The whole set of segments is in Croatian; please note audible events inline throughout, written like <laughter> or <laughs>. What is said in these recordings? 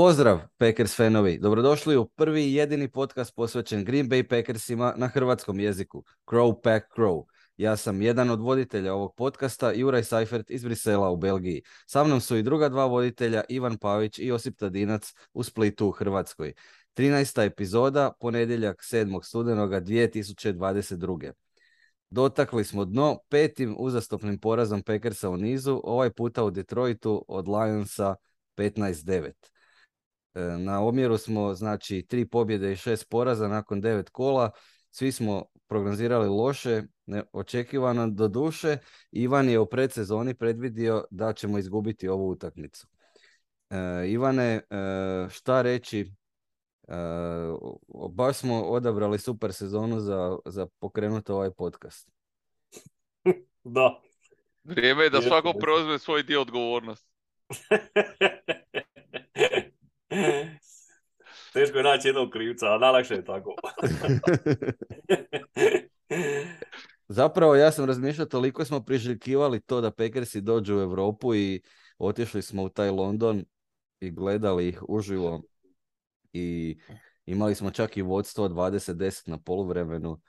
Pozdrav Packers fanovi, dobrodošli u prvi jedini podcast posvećen Green Bay Packersima na hrvatskom jeziku, Crow Pack Crow. Ja sam jedan od voditelja ovog podcasta, Juraj Seifert iz Brisela u Belgiji. Sa mnom su i druga dva voditelja, Ivan Pavić i Josip Tadinac u Splitu u Hrvatskoj. 13. epizoda, ponedjeljak 7. studenoga 2022. Dotakli smo dno petim uzastopnim porazom Packersa u nizu, ovaj puta u Detroitu od Lionsa 15-9. E, na omjeru smo znači tri pobjede i šest poraza nakon devet kola. Svi smo prognozirali loše, očekivano do duše. Ivan je u predsezoni predvidio da ćemo izgubiti ovu utakmicu. E, Ivane, e, šta reći? baš smo odabrali super sezonu za, za pokrenuti ovaj podcast. <laughs> da. Vrijeme je da svako preuzme svoj dio odgovornosti. <laughs> <laughs> Teško je naći jednog krivca, a najlakše je tako. <laughs> Zapravo ja sam razmišljao, toliko smo priželjkivali to da Packersi dođu u Europu i otišli smo u taj London i gledali ih uživo i imali smo čak i vodstvo 20-10 na poluvremenu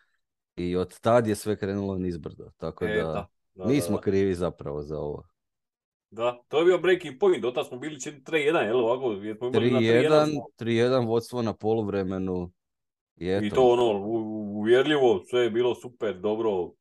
i od tad je sve krenulo nizbrdo. Tako e, da, da, mi smo krivi zapravo za ovo. Da, to je bio breaking point, dotad smo bili 3-1, jel ovako? 3-1, 3-1 vodstvo na poluvremenu. I, I to ono, uvjerljivo, sve je bilo super, dobro.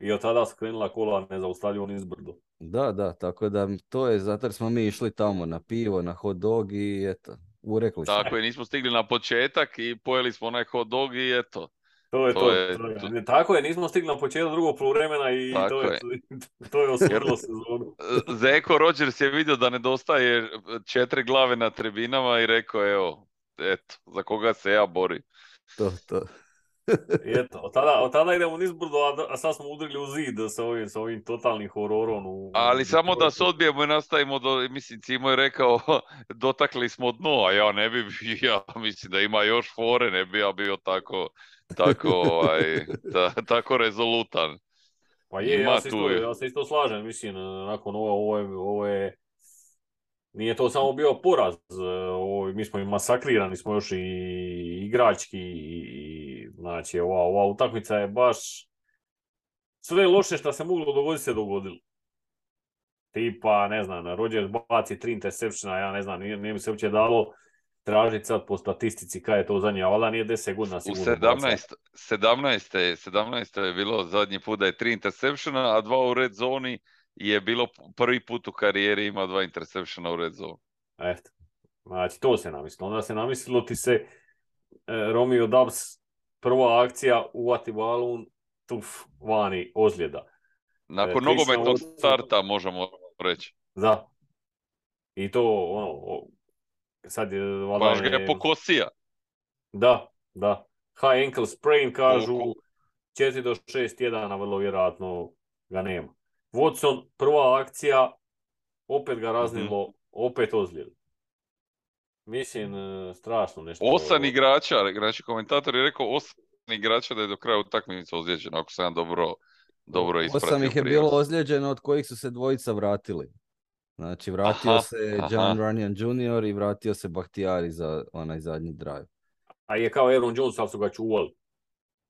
I od tada skrenula kola nezaustavljivo nizbrdo. Da, da, tako da to je, zato jer smo mi išli tamo na pivo, na hot dog i eto, urekli smo. Tako je, nismo stigli na početak i pojeli smo onaj hot dog i eto. To je to. to, je, to je. Tako je, nismo stigli na početak drugog poluvremena i to je, <laughs> to je osudilo sezonu. Zeko Rodgers je vidio da nedostaje četiri glave na tribinama i rekao, evo, eto, za koga se ja borim. To, to. eto, od tada, od tada idemo nizbrdo, a, a sad smo udrili u zid sa ovim, sa ovim totalnim hororom. U, Ali u, samo da se odbijemo i nastavimo, do, mislim, Cimo je rekao, <laughs> dotakli smo dno, a ja ne bi, <laughs> ja mislim da ima još fore, ne bi ja bio tako tako, ovaj, ta, tako rezolutan. Pa je, ja se, isto, ja se isto slažem, mislim, nakon ovo, ovo, je, ovo je, nije to samo bio poraz, ovo, mi smo i masakrirani, smo još i igrački, i, znači, ova, ova utakmica je baš, sve loše što se moglo dogoditi se dogodilo. Tipa, ne znam, Rodgers baci tri interseptiona, ja ne znam, nije, nije mi se uopće dalo tražiti sad po statistici kada je to zadnje, a nije 10 godina sigurno. U 17, 17, 17 je bilo zadnji put da je tri interseptiona, a dva u red zoni je bilo prvi put u karijeri ima dva interseptiona u red zoni. Eto, znači to se namislilo. Onda se namislilo ti se e, Romeo Dubs prva akcija, uvati balun, tuf, vani, ozljeda. Nakon e, nogometnog starta možemo reći. Da. I to, ono, Sad je, Baš ga je pokosija. Da, da. High ankle sprain kažu 4 do 6 tjedana vrlo vjerojatno ga nema. Watson, prva akcija, opet ga raznilo, mm-hmm. opet ozljed. Mislim, e, strašno nešto. Osam igrača, znači komentator je rekao osam igrača da je do kraja utakmice ozlijeđeno, ako sam dobro, dobro ispratio. Osam ih je bilo ozlijeđeno od kojih su se dvojica vratili. Znači, vratio aha, se John Runyan Jr. i vratio se Bahtijari za onaj zadnji drive. A je kao Aaron Jones, ali su ga čuvali.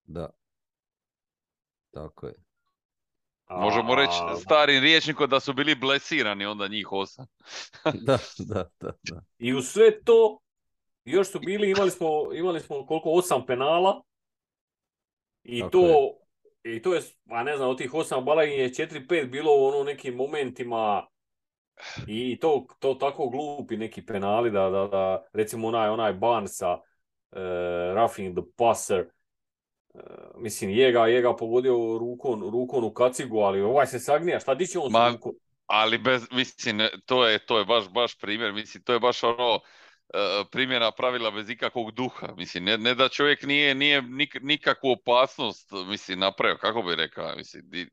Da. Tako je. Možemo reći starim riječnikom da su bili blesirani onda njih osam. <laughs> da, da, da, da. I u sve to još su bili, imali smo, imali smo koliko, osam penala. I Tako to, je. i to je, a ne znam, od tih osam bala je 4-5 bilo u ono nekim momentima i to, to tako glupi neki penali da, da, da recimo onaj, onaj Barnesa, uh, roughing the passer, uh, mislim, je ga, je ga pogodio rukom, rukom u kacigu, ali ovaj se sagnija, šta diće on Ma, rukom? Ali bez, mislim, to je, to je baš, baš primjer, mislim, to je baš ono, uh, primjena pravila bez ikakvog duha, mislim, ne, ne da čovjek nije, nije nik, nikakvu opasnost, mislim, napravio, kako bi rekao, mislim, di,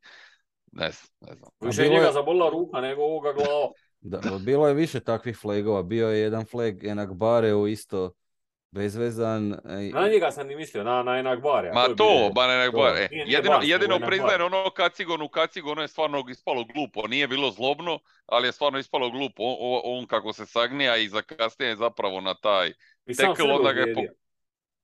ne, ne znam. Više je njega je... zabolila ruka nego ovoga glava. Da, bilo je više takvih flagova. Bio je jedan flag Enak Bareu isto bezvezan. Na njega sam ni mislio, na, na Enakbarja. Ma to, to ba na Enakbarja. E, jedino, jedino priznajem ono Kacigonu, Kacigonu je stvarno ispalo glupo. Nije bilo zlobno, ali je stvarno ispalo glupo. On, on kako se sagnija i zakasnije zapravo na taj tekl, onda ga je po...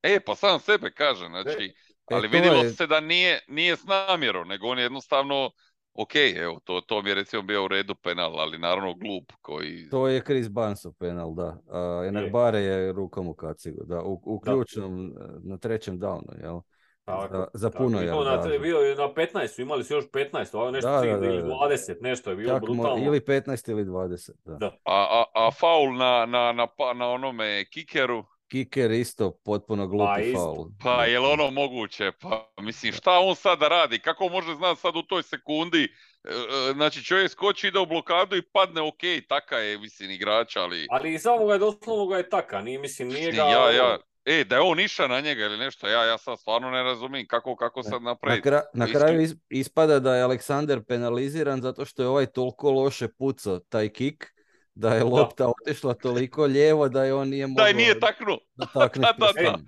E, pa sam sebe kaže, znači, e, ali vidjelo se da nije, nije s namjerom, nego on je jednostavno ok, evo, to, to mi je recimo bio u redu penal, ali naravno glup koji... To je Chris Barnesov penal, da. Uh, Enak Bare je rukom u kacigu, da, u, u ključnom, e, na trećem downu, jel? Tako, za, za puno je. Na, bio je na 15, su imali su još 15, ovo nešto da, da, da, ili 20, nešto je bilo Čak brutalno. Ili 15 ili 20, da. da. A, a, a faul na, na, na, pa, na onome kikeru? Kiker isto potpuno glupi pa, faul. Pa je li ono moguće? Pa mislim šta on sada radi? Kako može znati sad u toj sekundi? E, e, znači čovjek skoči ide u blokadu i padne ok, taka je mislim igrač, ali... Ali samo ga je doslovno ga je taka, nije mislim nije ga... Ja, ja, e, da je on iša na njega ili nešto, ja, ja sad stvarno ne razumijem kako, kako sad napraviti. Na, na kraju ispada da je Aleksander penaliziran zato što je ovaj toliko loše pucao taj kik da je lopta otišla toliko lijevo da je on nije mogao... Da je nije taknuo. Da, <laughs> da, da,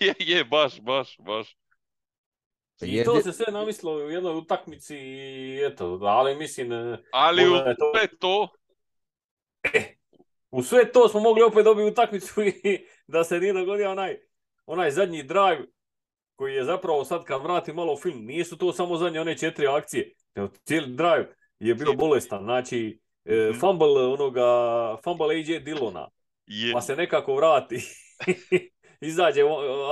Je, je, baš, baš, baš. I to se sve namislilo u jednoj utakmici i eto, ali mislim... E, ali u sve to... E, u sve to smo mogli opet dobiti utakmicu <laughs> i da se nije dogodio onaj, onaj zadnji drive koji je zapravo sad kad vrati malo film, nisu to samo zadnje one četiri akcije, cijeli drive je bio bolestan, znači e, fumble onoga, fumble AJ Dillona, pa se nekako vrati, <laughs> izađe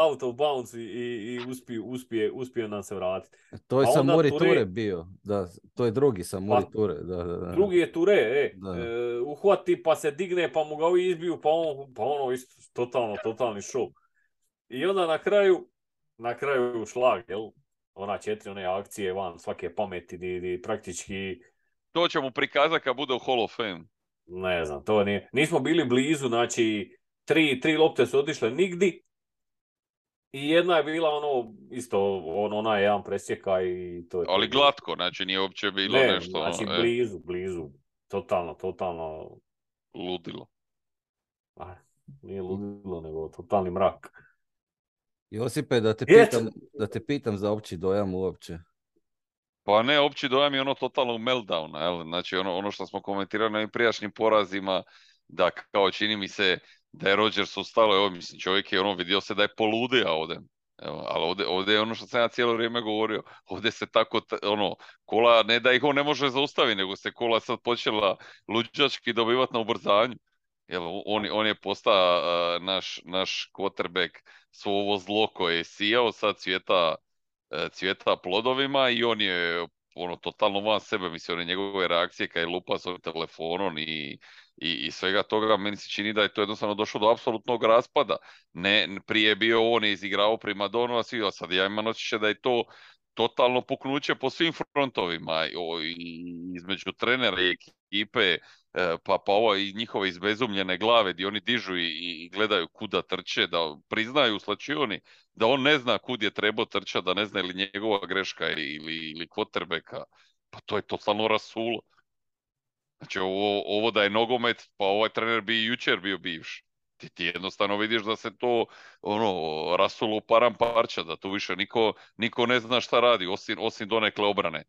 out of bounds i, i uspije, uspije, uspije nam se vratiti. To je sa Muri Ture bio, da, to je drugi sa Muri pa, Ture. Da, da, da. Drugi je Ture, e, e, uhvati pa se digne pa mu ga ovi izbiju pa, on, pa ono isto, totalno, totalni show. I onda na kraju, na kraju šlag, jel? Ona četiri one akcije van svake pameti di, di praktički to će mu prikazati kad bude u Hall of Fame. Ne znam, to nije. Nismo bili blizu, znači tri, tri lopte su otišle nigdi. I jedna je bila ono, isto, on, ona je jedan presjeka i to je... Ali glatko, znači nije uopće bilo ne, nešto... znači ono, blizu, e. blizu. Totalno, totalno... Ludilo. A, nije ludilo, nego totalni mrak. Josipe, da te, pitam, da te pitam za opći dojam uopće. Pa ne, opći dojam je ono totalnog meltdowna, jel? znači ono, ono što smo komentirali na ovim prijašnjim porazima, da kao čini mi se da je Rodgers ustalo, evo mislim čovjek je ono vidio se da je poludio ovdje. Evo, ali ovdje, ovdje je ono što sam ja cijelo vrijeme govorio, ovdje se tako, ono, kola, ne da ih on ne može zaustaviti, nego se kola sad počela luđački dobivati na ubrzanju. Jel, on, on je postao uh, naš, naš quarterback svo ovo zlo koje je sijao, sad cvjeta E, cvjeta plodovima i on je ono totalno van sebe, mislim, one njegove reakcije kad je lupa s ovim telefonom i, i, i, svega toga, meni se čini da je to jednostavno došlo do apsolutnog raspada. Ne, prije je bio on je izigrao primadonu, a svi, a sad ja imam osjećaj da je to totalno puknuće po svim frontovima, i između trenera i ekipe, E, pa, pa ovo i njihove izbezumljene glave gdje oni dižu i, i gledaju kuda trče, da priznaju slačioni da on ne zna kud je trebao trčati, da ne zna ili njegova greška ili, ili kvotrbeka, pa to je totalno rasulo. Znači ovo, ovo da je nogomet, pa ovaj trener bi i jučer bio bivš. Ti, ti jednostavno vidiš da se to ono, rasulo param parča, da tu više niko, niko ne zna šta radi, osim, osim donekle obrane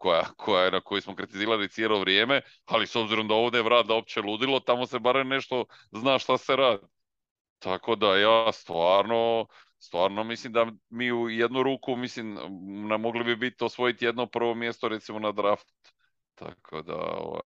koja, koja, na koju smo kritizirali cijelo vrijeme, ali s obzirom da ovdje je vrat da opće ludilo, tamo se barem nešto zna šta se radi. Tako da ja stvarno, stvarno mislim da mi u jednu ruku, mislim, ne mogli bi biti osvojiti jedno prvo mjesto recimo na draft. Tako da, ovaj,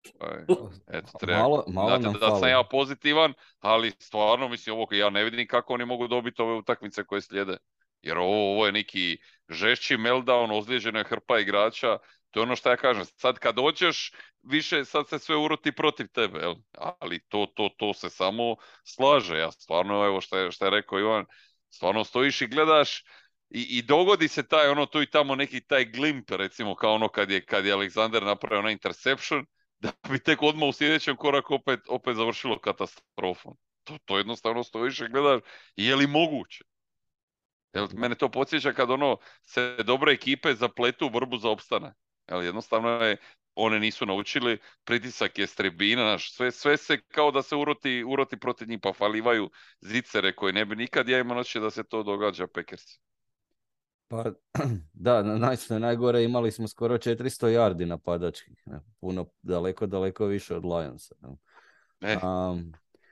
eto, treba, malo, malo znate, da sam ja pozitivan, ali stvarno, mislim, ovo ja ne vidim kako oni mogu dobiti ove utakmice koje slijede. Jer ovo, ovo je neki žešći meltdown, ozlijeđena je hrpa igrača, to je ono što ja kažem, sad kad dođeš, više sad se sve uroti protiv tebe, jel? ali to, to, to se samo slaže, ja stvarno, evo što je, što je rekao Ivan, stvarno stojiš i gledaš i, i dogodi se taj ono tu i tamo neki taj glimp, recimo kao ono kad je, kad je Alexander napravio na interception, da bi tek odmah u sljedećem koraku opet, opet završilo katastrofom. To, to jednostavno stojiš i gledaš, je li moguće? Jel, mene to podsjeća kad ono se dobre ekipe zapletu u vrbu za opstanak. Jel, jednostavno je one nisu naučili, pritisak je strebina, naš, sve, sve se kao da se uroti, uroti protiv njih, pa falivaju zicere koje ne bi nikad ja imao da se to događa Packers. Pa <clears throat> da, na, najgore imali smo skoro 400 yardi napadačkih, puno, daleko, daleko više od Lionsa. Ne.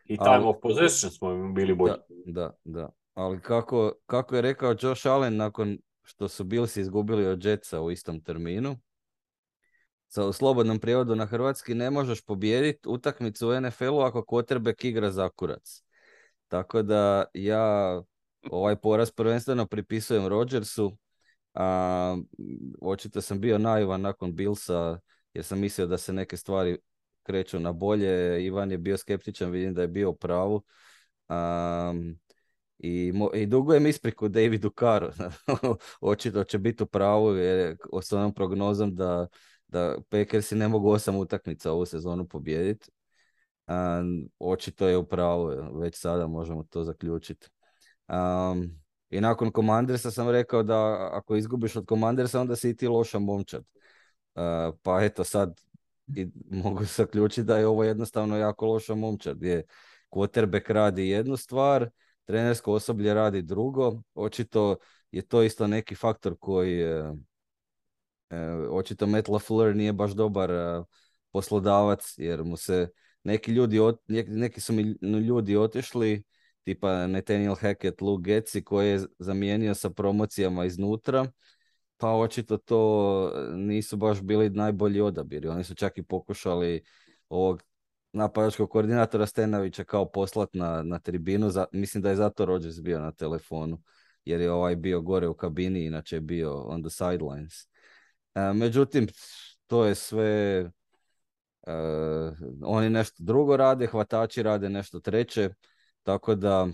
I time ali, of possession smo bili bolji. Da, da, da. Ali kako, kako je rekao Josh Allen nakon što su Bills izgubili od Jetsa u istom terminu, sa u slobodnom prijevodu na hrvatski ne možeš pobijediti utakmicu u NFL-u ako quarterback igra za kurac. Tako da ja ovaj poraz prvenstveno pripisujem Rodgersu. A, očito sam bio naivan nakon Billsa jer sam mislio da se neke stvari kreću na bolje. Ivan je bio skeptičan, vidim da je bio u pravu. i, mo, I dugujem ispriku Davidu Karu. <laughs> Očito će biti u pravu jer s onom prognozom da, da Packersi ne mogu osam utakmica ovu sezonu pobijediti. Očito je u pravu, već sada možemo to zaključiti. Um, I nakon Commandersa sam rekao da ako izgubiš od Commandersa onda si i ti loša momčad. Uh, pa eto sad i <laughs> mogu zaključiti da je ovo jednostavno jako loša momčad gdje quarterback radi jednu stvar, trenersko osoblje radi drugo. Očito je to isto neki faktor koji uh, očito Matt LaFleur nije baš dobar poslodavac jer mu se neki ljudi, neki su mi ljudi otišli tipa Nathaniel Hackett, Luke Getzi koji je zamijenio sa promocijama iznutra, pa očito to nisu baš bili najbolji odabiri. Oni su čak i pokušali ovog napadačkog koordinatora Stenovića kao poslat na, na tribinu. Za, mislim da je zato Rodgers bio na telefonu, jer je ovaj bio gore u kabini, inače je bio on the sidelines. E, međutim, to je sve... E, oni nešto drugo rade, hvatači rade nešto treće. Tako da,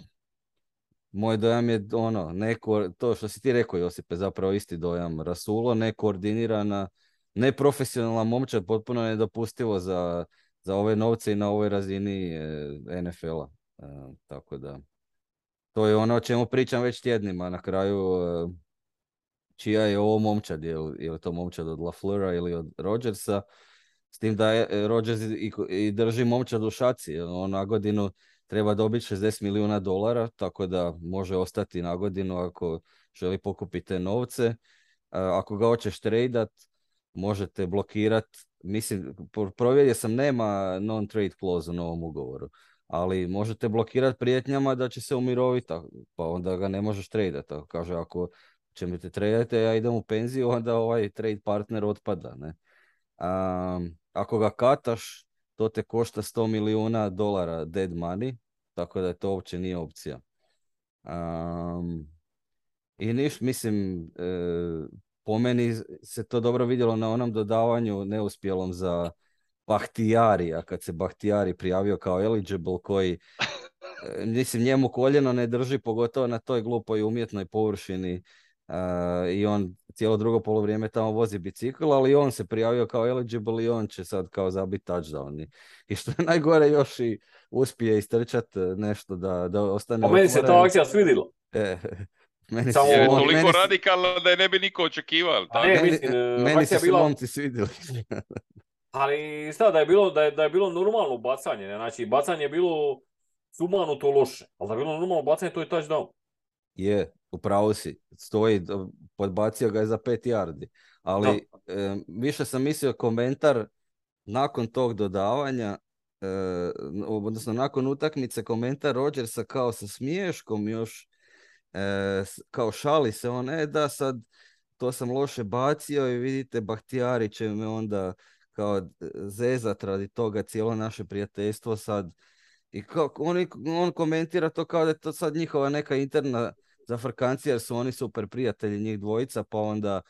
moj dojam je ono, neko, to što si ti rekao Josipe, zapravo isti dojam. Rasulo, nekoordinirana, neprofesionalna momčad, potpuno nedopustivo za, za ove novce i na ovoj razini e, NFL-a. E, tako da, to je ono o čemu pričam već tjednima. Na kraju, e, čija je ovo momčad, je li, je li to momčad od LaFleura ili od Rodgersa, s tim da je Rodgers i, i drži momčad u šaci. On na godinu treba dobiti 60 milijuna dolara, tako da može ostati na godinu ako želi pokupiti te novce. Ako ga hoćeš tradat, možete blokirat. Mislim, provjerio sam, nema non-trade clause u novom ugovoru, ali možete blokirati prijetnjama da će se umiroviti, pa onda ga ne možeš tradati. Kaže, ako će mi te tradati, ja idem u penziju, <laughs> onda ovaj trade partner otpada. Ne? ako ga kataš, to te košta 100 milijuna dolara dead money, tako da to uopće nije opcija. Um, I niš, mislim, e, po meni se to dobro vidjelo na onom dodavanju neuspjelom za Bahtijari, a kad se Bahtijari prijavio kao eligible koji e, <laughs> mislim njemu koljeno ne drži pogotovo na toj glupoj umjetnoj površini i on cijelo drugo polovrijeme tamo vozi bicikl, ali on se prijavio kao eligible i on će sad kao zabiti touchdown. I što je najgore još i uspije istrčat nešto da, da ostane... A meni se ta akcija svidilo. E, <laughs> meni Samo je toliko meni radikalno da je ne bi niko očekivao. Ne, mislim, meni se bila... momci svidili. <laughs> ali stav da je bilo, da je, da je bilo normalno bacanje. Znači, bacanje je bilo sumano to loše. Ali da je bilo normalno bacanje, to je touchdown. Je, upravo si, stoji, podbacio ga je za pet yardi. Ali više sam mislio komentar nakon tog dodavanja, e, odnosno nakon utakmice komentar Rodgersa kao sa smiješkom još, e, kao šali se on, e da sad to sam loše bacio i vidite Bahtijari će me onda kao zezat radi toga cijelo naše prijateljstvo sad. I kao, on, on komentira to kao da je to sad njihova neka interna za Frkanci jer su oni super prijatelji njih dvojica, pa onda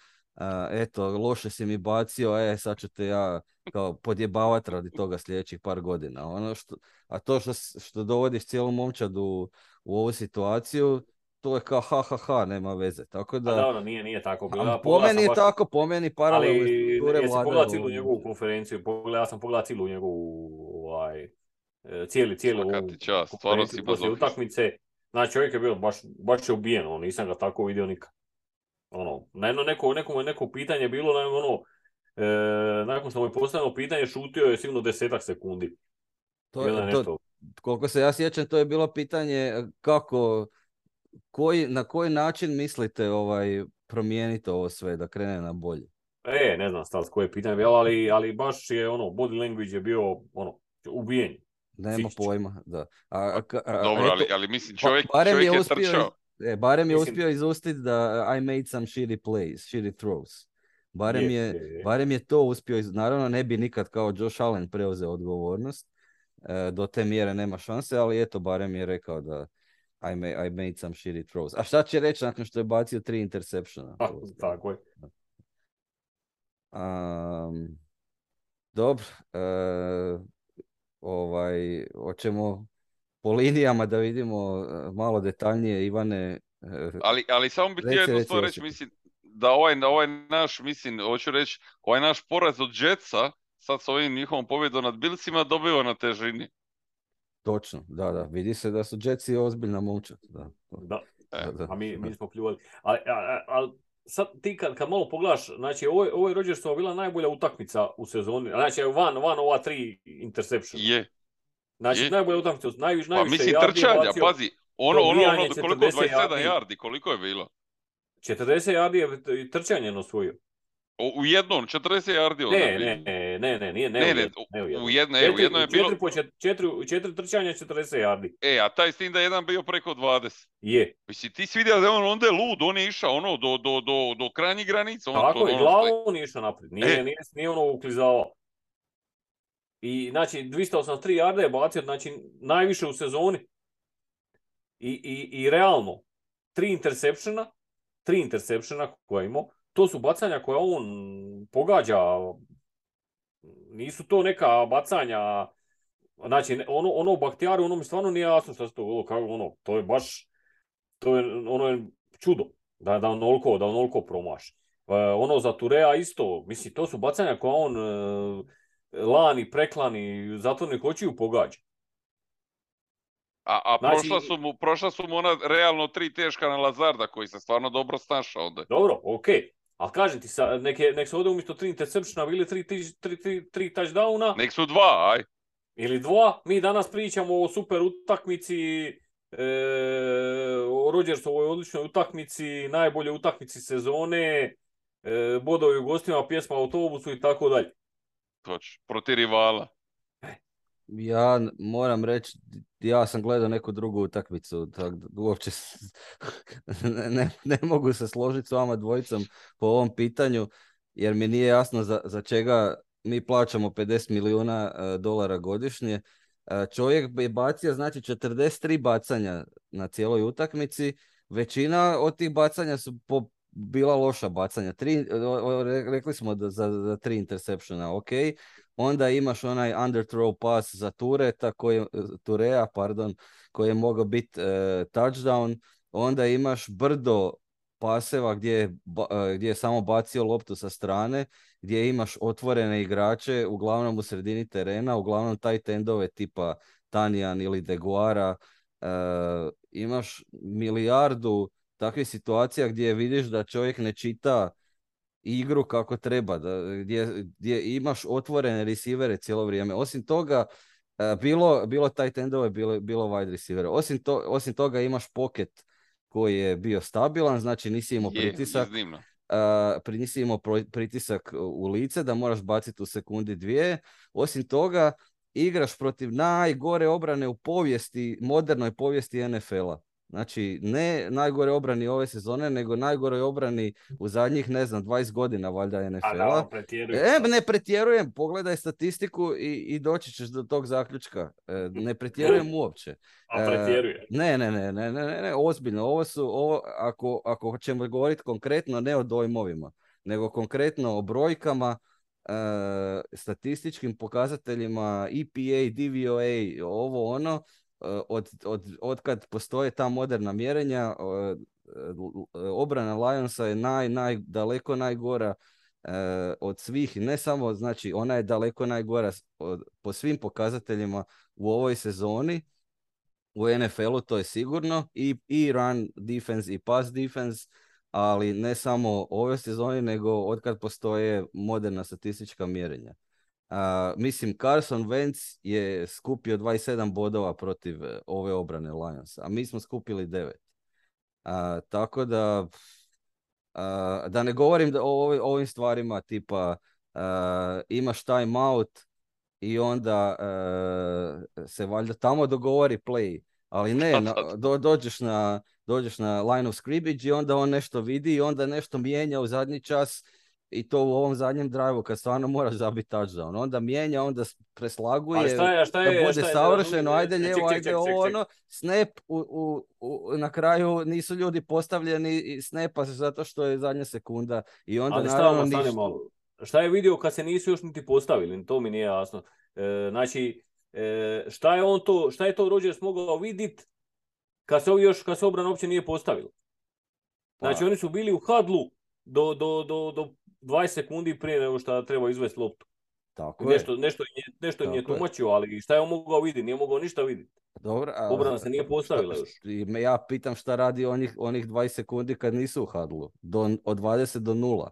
eto, loše si mi bacio, e, sad ću te ja kao podjebavat radi toga sljedećih par godina. Ono što, a to što, što dovodiš cijelu momčadu u ovu situaciju, to je kao ha ha ha, nema veze. Tako da... A dobro, nije, nije tako. Bila, po meni je baš... tako, po meni paralelno strukture vlade. pogledao cijelu njegovu konferenciju, pogledao sam pogledao cijelu njegovu ovaj, e, cijeli, cijelu konferenciju poslije utakmice Znači čovjek je bio baš, baš je ubijen, ono, nisam ga tako vidio nikad. Ono, na jedno neko, neko, neko pitanje bilo, na ono, nakon što mu je postavljeno pitanje, šutio je sigurno desetak sekundi. To, to, koliko se ja sjećam, to je bilo pitanje kako, koji, na koji način mislite ovaj, promijeniti ovo sve, da krene na bolje? E, ne znam sad koje pitanje ali, ali baš je ono, body language je bio ono, ubijen. Nema pojma, da. A, pa, a, Dobro, ali, ali mislim pa, čovjek, barem čovjek je, uspio, trčao. E, barem je uspio izustiti da I made some shitty plays, shitty throws. Barem je, barem je to uspio, naravno ne bi nikad kao Josh Allen preuzeo odgovornost, e, do te mjere nema šanse, ali eto, barem je rekao da I, made, I made some shitty throws. A šta će reći nakon što je bacio tri interseptiona? tako je. Um, dobro, uh, ovaj, hoćemo po linijama da vidimo e, malo detaljnije Ivane. ali, ali samo bih htio jednu stvar reći, mislim, da ovaj, ovaj naš, mislim, hoću reći, ovaj naš poraz od Jetsa, sad s ovim njihovom pobjedom nad Bilcima, dobiva na težini. Točno, da, da. Vidi se da su Jetsi ozbiljna momčad. Da. Da. da. A mi, mi smo pljuvali. Ali, ali sad ti kad, kad malo pogledaš, znači ovo, ovo je Rodgersova bila najbolja utakmica u sezoni. Znači van, van ova tri interception. Je. Znači je. najbolja utakmica, najviše, najviše Pa mislim trčanja, pazi, ono, ono, ono, koliko, 27 yardi, koliko je bilo? 40 yardi je trčanje osvojio. U jednom, 40 yardi ne, ne, ne, ne, ne, nije, ne, ne, ne, u jednom. U jedno, četiri, u jedno je bilo... Četiri, po četiri, četiri trčanja, 40 yardi. E, a taj s tim da je jedan bio preko 20. Je. Mislim, ti si vidio da on onda je lud, on je išao ono do, do, do, do krajnjih granica. On, Tako to, je, ono glavom on je išao naprijed, nije, e. nije, nije ono uklizavao. I, znači, 283 yarda je bacio, znači, najviše u sezoni. I, i, i realno, tri interseptiona, tri interseptiona koje imao, to su bacanja koje on pogađa, nisu to neka bacanja, znači ono, ono u Baktijaru, ono mi stvarno nije jasno što se to kako ono, to je baš, to je, ono je čudo, da, da onoliko, da onoliko promaš. E, ono za Turea isto, mislim, to su bacanja koje on e, lani, preklani, zatvornih očiju pogađa. A, a znači, prošla, su mu, prošla su mu ona realno tri teška na Lazarda koji se stvarno dobro snašao onda. Dobro, okej. Okay. Ali kažem ti, neke, nek se ovdje umjesto tri interceptiona bili tri, tri, tri, tri touchdowna. Nek su dva, aj. Ili dva. Mi danas pričamo o super utakmici, e, o Rodgersovoj odličnoj utakmici, najbolje utakmici sezone, e, bodovi u gostima, pjesma u autobusu i tako dalje. Toč, proti rivala. Ja moram reći, ja sam gledao neku drugu utakmicu, tako uopće <laughs> ne, ne, ne, mogu se složiti s vama dvojicom po ovom pitanju, jer mi nije jasno za, za čega mi plaćamo 50 milijuna e, dolara godišnje. Uh, čovjek je bacio znači 43 bacanja na cijeloj utakmici, većina od tih bacanja su po, bila loša bacanja. Tri, rekli smo da za, za tri interseptiona, ok, Onda imaš onaj underthrow pass za Tureta, koji, Turea, pardon, koji je mogao biti uh, touchdown. Onda imaš brdo paseva gdje je, uh, gdje je samo bacio loptu sa strane, gdje imaš otvorene igrače, uglavnom u sredini terena, uglavnom taj tendove tipa Tanjan ili Deguara. Uh, imaš milijardu takvih situacija gdje vidiš da čovjek ne čita igru kako treba, da, gdje, gdje imaš otvorene receivere cijelo vrijeme. Osim toga, e, bilo, bilo tight endove, bilo, bilo wide receivere. Osim, to, osim toga imaš pocket koji je bio stabilan, znači nisi imao pritisak. Uh, nisi imao pritisak u lice da moraš baciti u sekundi dvije. Osim toga, igraš protiv najgore obrane u povijesti, modernoj povijesti NFL-a. Znači, ne najgore obrani ove sezone, nego najgore obrani u zadnjih, ne znam, 20 godina valjda NFL-a. E, ne pretjerujem, pogledaj statistiku i, i doći ćeš do tog zaključka. E, ne pretjerujem uopće. <laughs> A pretjeruje. Ne, ne, ne, ne, ne, ne, ozbiljno. Ovo su, ovo, ako, ako ćemo govoriti konkretno, ne o dojmovima, nego konkretno o brojkama, statističkim pokazateljima, EPA, DVOA, ovo ono, od, od, od kad postoje ta moderna mjerenja, obrana Lionsa je naj, naj, daleko najgora od svih, ne samo, znači ona je daleko najgora po svim pokazateljima u ovoj sezoni, u NFL-u to je sigurno, i, i run defense i pass defense, ali ne samo ove sezone, nego od kad postoje moderna statistička mjerenja. Mislim, Carson Wentz je skupio 27 bodova protiv e, ove obrane Lionsa, a mi smo skupili 9. A, tako da, da ne govorim da o ovim stvarima tipa imaš time out i onda se valjda tamo dogovori play, ali ne, <laughs> do, dođeš, na, dođeš na line of scrimmage i onda on nešto vidi i onda nešto mijenja u zadnji čas i to u ovom zadnjem drive kad stvarno moraš zabiti touchdown. Onda mijenja, onda preslaguje, šta je, šta je, da bude savršeno, ajde lijevo, ajde ono, snap, u, u, na kraju nisu ljudi postavljeni i snapa se zato što je zadnja sekunda i onda Ali naravno šta, ništa. Šta je vidio kad se nisu još niti postavili, to mi nije jasno. E, znači, e, šta je on to, šta je to Rodgers mogao vidjeti kad se još, kad se obrana uopće nije postavila. Znači, pa. oni su bili u hadlu do, do, do, do 20 sekundi prije nego što treba izvesti loptu. Tako nešto, je. Nešto, nešto im je tumačio, ali šta je on mogao vidjeti? Nije mogao ništa vidjeti. Dobro, a, Obrana se nije postavila još. I ja pitam šta radi onih, onih 20 sekundi kad nisu u hadlu. Do, od 20 do 0.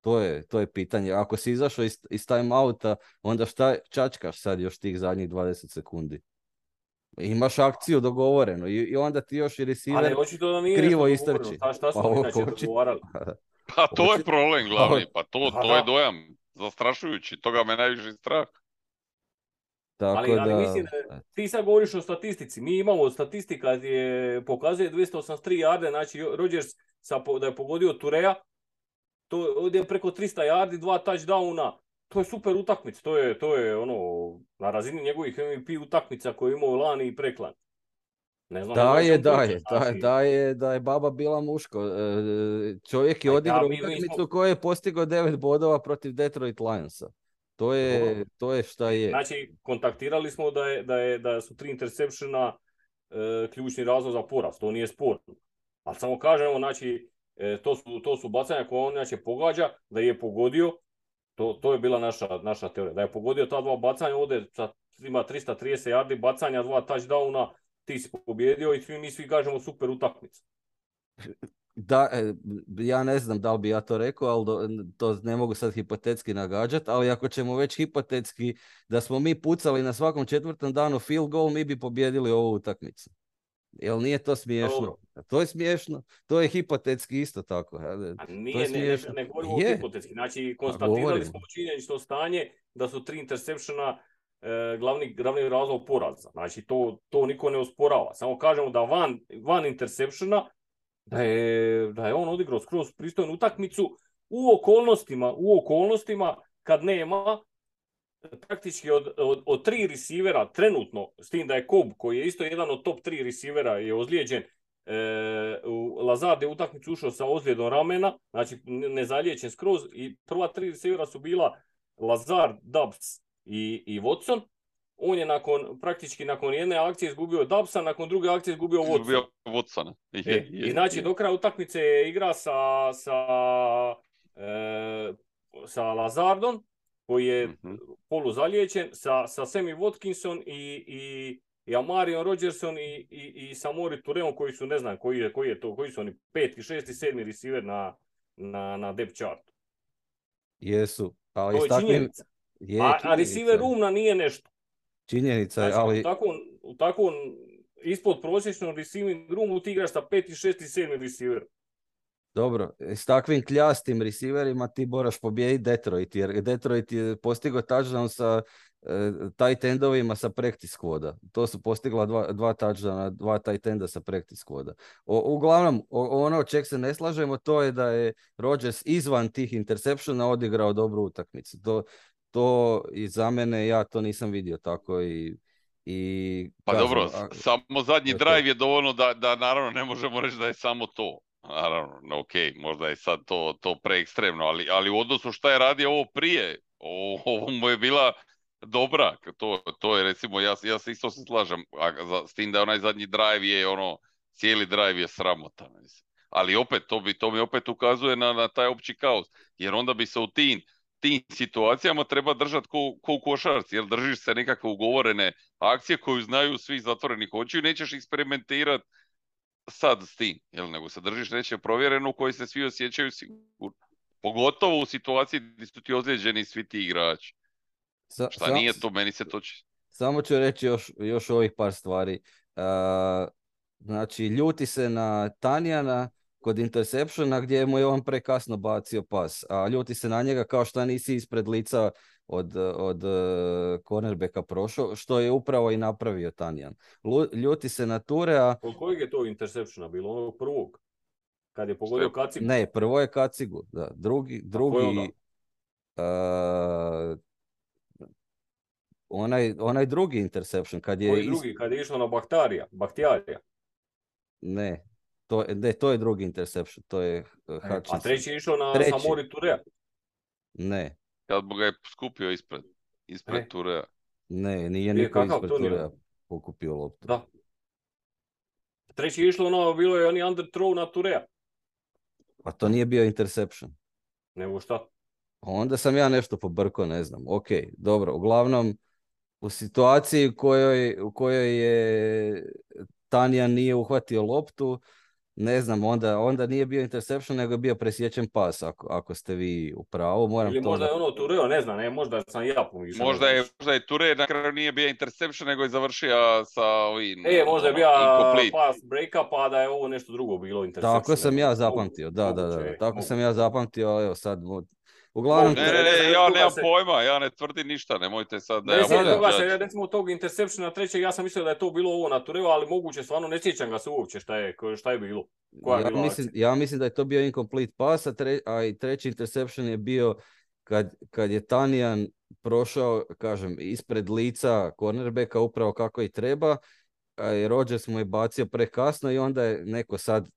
To je, to je pitanje. Ako si izašao iz, iz time outa, onda šta čačkaš sad još tih zadnjih 20 sekundi? Imaš akciju dogovorenu i, i onda ti još i receiver krivo istrči. Šta, šta su pa, inače dogovarali? <laughs> Pa to je problem glavni, pa to, to je dojam zastrašujući, toga me najviše strah. Tako ali, ali mislim, ti sad govoriš o statistici. Mi imamo statistika je pokazuje 283 jarde, znači Rodgers sa, da je pogodio Tureja, to ovdje je preko 300 yardi, dva touchdowna. To je super utakmica, to je, to je ono, na razini njegovih MVP utakmica koje je imao lani i preklan. Ne znam, da je, da je, da, je, da je baba bila muško. E, čovjek je odigrao utakmicu koja je postigao 9 bodova protiv Detroit Lionsa. To je, to je šta je. Znači, kontaktirali smo da, je, da, je, da su tri interseptiona e, ključni razlog za poraz. To nije sporno. Ali samo kažemo, znači, E, to, su, to su bacanja koje on inače pogađa, da je pogodio, to, to je bila naša, naša teorija, da je pogodio ta dva bacanja, ovdje sa, ima 330 yardi bacanja, dva touchdowna, ti si pobjedio i svi mi svi kažemo super utakmica. Da, e, ja ne znam da li bi ja to rekao, ali to ne mogu sad hipotetski nagađati, ali ako ćemo već hipotetski da smo mi pucali na svakom četvrtom danu field goal, mi bi pobjedili ovu utakmicu. Jel nije to smiješno? To je smiješno. To je hipotetski isto tako. A nije, to je ne, ne, govorimo je. hipotetski. Znači, konstatirali smo činjenično stanje da su tri interseptiona e, glavni, glavni razlog poraza. Znači, to, to niko ne osporava. Samo kažemo da van, van interseptiona da je, da je on odigrao skroz pristojnu utakmicu u okolnostima, u okolnostima kad nema praktički od, od, od tri receivera trenutno, s tim da je Cobb, koji je isto jedan od top tri receivera, je ozlijeđen, e, Lazard je utakmicu ušao sa ozljedom ramena, znači nezaliječen skroz i prva tri receivera su bila Lazard, Dubs i, i Watson. On je nakon, praktički nakon jedne akcije izgubio Dubsa, nakon druge akcije izgubio Watson. Izgubio Watson. E, I znači do kraja utakmice igra sa, sa, e, sa Lazardom, koji je mm-hmm. poluzaliječen, sa, sa Semi Watkinson i, i, i Amarion Rodgerson i, i, i Samori Tureon koji su, ne znam koji je, koji je to, koji su oni peti, šesti, sedmi receiver na, na, na depth chartu. Jesu, ali to je takvim... Je, a, a receiver room nije nešto. Činjenica je, znači, ali... U takvom, u takvom ispod prosječnom receiving roomu ti igraš sa peti, šesti, sedmi receiver. Dobro, s takvim kljastim receiverima ti moraš pobijediti Detroit, jer Detroit je postigao touchdown sa e, tight endovima sa practice squada. To su postigla dva, dva touchdowna, dva tight enda sa practice squada. uglavnom, ono o čeg se ne slažemo, to je da je Rodgers izvan tih interceptiona odigrao dobru utakmicu. To, to i za mene, ja to nisam vidio tako i i, pa dobro, samo zadnji drive je dovoljno da, da naravno ne možemo reći da je samo to. Naravno, ok, možda je sad to, to preekstremno, ali, ali u odnosu šta je radio ovo prije, ovo mu je bila dobra, to, to je recimo, ja, ja se isto se slažem, a, s tim da onaj zadnji drive je ono, cijeli drive je sramotan. Ali opet, to, bi, to mi opet ukazuje na, na taj opći kaos, jer onda bi se u tim, tim situacijama treba držati ko, ko u košarci, jer držiš se nekakve ugovorene akcije koju znaju svi zatvorenih očiju i nećeš eksperimentirati sad s tim, jel, nego se držiš neće provjerenu koji se svi osjećaju sigurno. Pogotovo u situaciji gdje su ti ozlijeđeni svi ti igrači. Sa, Šta nije to, meni se to Samo ću reći još, još ovih par stvari. znači, ljuti se na Tanjana kod interceptiona gdje mu je on prekasno bacio pas, a ljuti se na njega kao što nisi ispred lica od, od uh, cornerbacka prošao, što je upravo i napravio Tanjan. Ljuti se na Turea... Od kojeg je to interseptiona bilo? Onog prvog? Kad je pogodio Kacigu? Ne, prvo je Kacigu, da. Drugi, drugi uh, onaj, onaj drugi interception. Kad je Koji drugi? Kad je išlo na Baktarija? Baktijarija? Ne, to, ne, to je drugi interception. To je uh, A treći je išao na treći. Samori Turea? Ne, kad ga je skupio ispred, ispred e. Turea. Ne, nije niko ispred Turea pokupio loptu. Da. Treći je išlo ono, bilo je oni under throw na Turea. A to nije bio interception. Nego šta? Onda sam ja nešto pobrko, ne znam. Ok, dobro. Uglavnom, u situaciji u kojoj, u kojoj je Tanja nije uhvatio loptu, ne znam, onda, onda nije bio interception, nego je bio presječen pas, ako, ako ste vi u pravu. Moram Ili možda je ono Tureo, ne znam, ne, možda sam ja pomišljao. Možda je, možda je Ture na kraju nije bio interception, nego je završio sa ovim... E, možda je bio pas breaka, pa da je ovo nešto drugo bilo interception. Tako sam ja zapamtio, da, da, da, tako sam ja zapamtio, evo sad Uglavnom, ne, ne, ne, ja nemam pojma, ja ne tvrdim ništa, nemojte sad da ne, ja toga se, recimo tog interceptiona trećeg, ja sam mislio da je to bilo ovo na Tureo, ali moguće, stvarno ne sjećam ga se uopće šta je, šta je bilo. Koja ja, mislim, ja mislim da je to bio incomplete pass, a, tre, a i treći interception je bio kad, kad je Tanijan prošao, kažem, ispred lica cornerbacka upravo kako i treba, a Rodgers mu je bacio prekasno i onda je neko sad